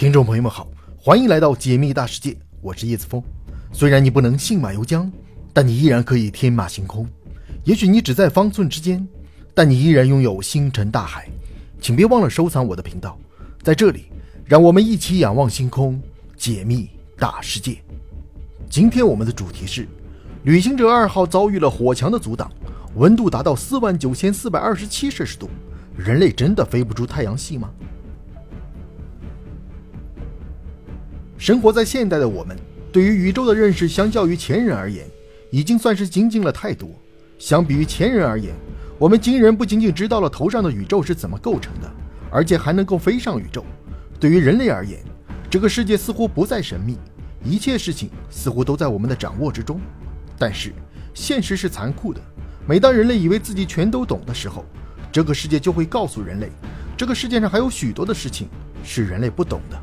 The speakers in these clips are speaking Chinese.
听众朋友们好，欢迎来到解密大世界，我是叶子峰。虽然你不能信马由缰，但你依然可以天马行空。也许你只在方寸之间，但你依然拥有星辰大海。请别忘了收藏我的频道，在这里，让我们一起仰望星空，解密大世界。今天我们的主题是：旅行者二号遭遇了火墙的阻挡，温度达到四万九千四百二十七摄氏度，人类真的飞不出太阳系吗？生活在现代的我们，对于宇宙的认识，相较于前人而言，已经算是精进了太多。相比于前人而言，我们今人不仅仅知道了头上的宇宙是怎么构成的，而且还能够飞上宇宙。对于人类而言，这个世界似乎不再神秘，一切事情似乎都在我们的掌握之中。但是，现实是残酷的。每当人类以为自己全都懂的时候，这个世界就会告诉人类，这个世界上还有许多的事情是人类不懂的。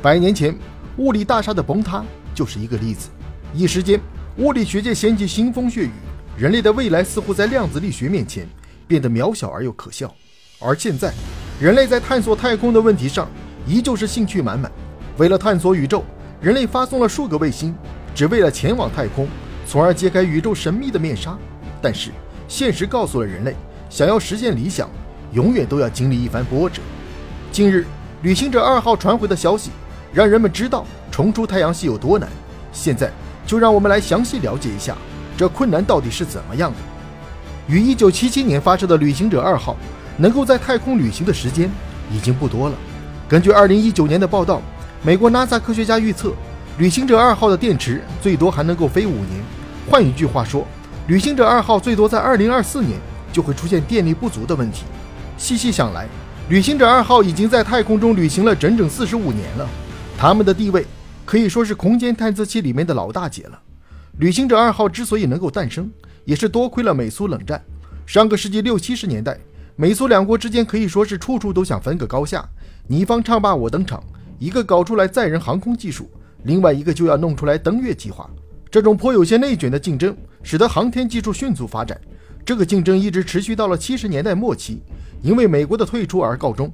百年前。物理大厦的崩塌就是一个例子。一时间，物理学界掀起腥风血雨，人类的未来似乎在量子力学面前变得渺小而又可笑。而现在，人类在探索太空的问题上依旧是兴趣满满。为了探索宇宙，人类发送了数个卫星，只为了前往太空，从而揭开宇宙神秘的面纱。但是，现实告诉了人类，想要实现理想，永远都要经历一番波折。近日，旅行者二号传回的消息。让人们知道重出太阳系有多难。现在就让我们来详细了解一下这困难到底是怎么样的。于1977年发射的旅行者二号能够在太空旅行的时间已经不多了。根据2019年的报道，美国 NASA 科学家预测，旅行者二号的电池最多还能够飞五年。换一句话说，旅行者二号最多在2024年就会出现电力不足的问题。细细想来，旅行者二号已经在太空中旅行了整整45年了。他们的地位可以说是空间探测器里面的老大姐了。旅行者二号之所以能够诞生，也是多亏了美苏冷战。上个世纪六七十年代，美苏两国之间可以说是处处都想分个高下，你方唱罢我登场，一个搞出来载人航空技术，另外一个就要弄出来登月计划。这种颇有些内卷的竞争，使得航天技术迅速发展。这个竞争一直持续到了七十年代末期，因为美国的退出而告终。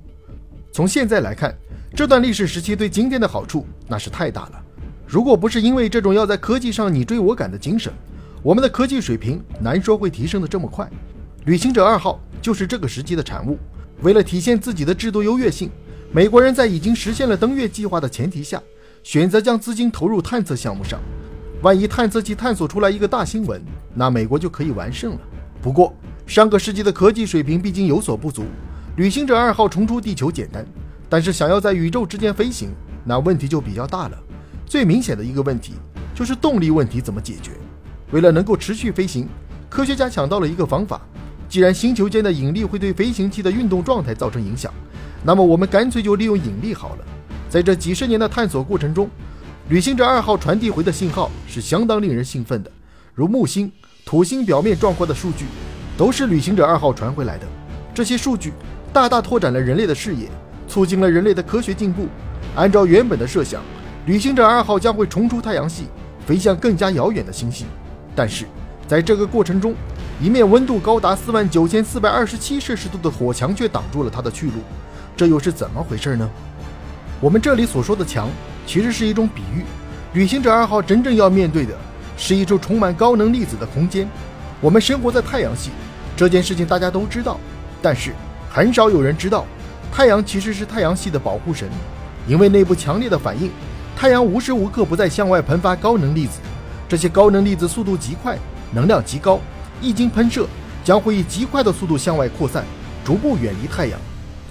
从现在来看。这段历史时期对今天的好处那是太大了。如果不是因为这种要在科技上你追我赶的精神，我们的科技水平难说会提升的这么快。旅行者二号就是这个时期的产物。为了体现自己的制度优越性，美国人在已经实现了登月计划的前提下，选择将资金投入探测项目上。万一探测器探索出来一个大新闻，那美国就可以完胜了。不过上个世纪的科技水平毕竟有所不足，旅行者二号重出地球简单。但是想要在宇宙之间飞行，那问题就比较大了。最明显的一个问题就是动力问题怎么解决？为了能够持续飞行，科学家想到了一个方法。既然星球间的引力会对飞行器的运动状态造成影响，那么我们干脆就利用引力好了。在这几十年的探索过程中，旅行者二号传递回的信号是相当令人兴奋的，如木星、土星表面状况的数据，都是旅行者二号传回来的。这些数据大大拓展了人类的视野。促进了人类的科学进步。按照原本的设想，旅行者二号将会重出太阳系，飞向更加遥远的星系。但是，在这个过程中，一面温度高达四万九千四百二十七摄氏度的火墙却挡住了它的去路。这又是怎么回事呢？我们这里所说的墙，其实是一种比喻。旅行者二号真正要面对的是一处充满高能粒子的空间。我们生活在太阳系，这件事情大家都知道，但是很少有人知道。太阳其实是太阳系的保护神，因为内部强烈的反应，太阳无时无刻不在向外喷发高能粒子。这些高能粒子速度极快，能量极高，一经喷射，将会以极快的速度向外扩散，逐步远离太阳。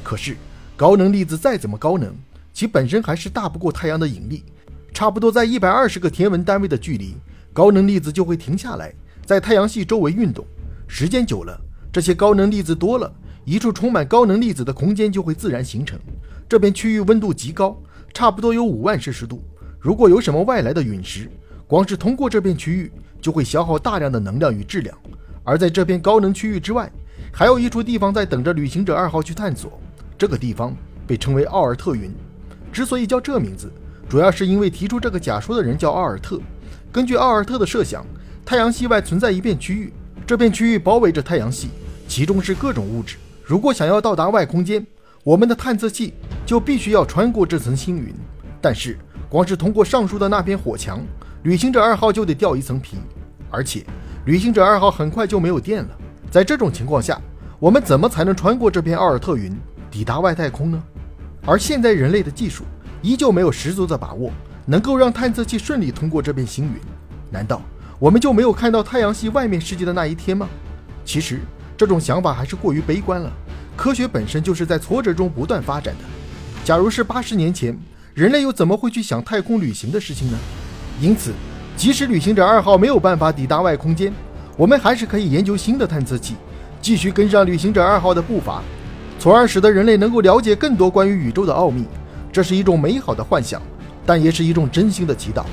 可是，高能粒子再怎么高能，其本身还是大不过太阳的引力。差不多在一百二十个天文单位的距离，高能粒子就会停下来，在太阳系周围运动。时间久了，这些高能粒子多了。一处充满高能粒子的空间就会自然形成。这片区域温度极高，差不多有五万摄氏度。如果有什么外来的陨石，光是通过这片区域就会消耗大量的能量与质量。而在这片高能区域之外，还有一处地方在等着旅行者二号去探索。这个地方被称为奥尔特云。之所以叫这名字，主要是因为提出这个假说的人叫奥尔特。根据奥尔特的设想，太阳系外存在一片区域，这片区域包围着太阳系，其中是各种物质。如果想要到达外空间，我们的探测器就必须要穿过这层星云。但是，光是通过上述的那片火墙，旅行者二号就得掉一层皮，而且旅行者二号很快就没有电了。在这种情况下，我们怎么才能穿过这片奥尔特云，抵达外太空呢？而现在人类的技术依旧没有十足的把握，能够让探测器顺利通过这片星云。难道我们就没有看到太阳系外面世界的那一天吗？其实这种想法还是过于悲观了。科学本身就是在挫折中不断发展的。假如是八十年前，人类又怎么会去想太空旅行的事情呢？因此，即使旅行者二号没有办法抵达外空间，我们还是可以研究新的探测器，继续跟上旅行者二号的步伐。从而使得人类能够了解更多关于宇宙的奥秘，这是一种美好的幻想，但也是一种真心的祈祷。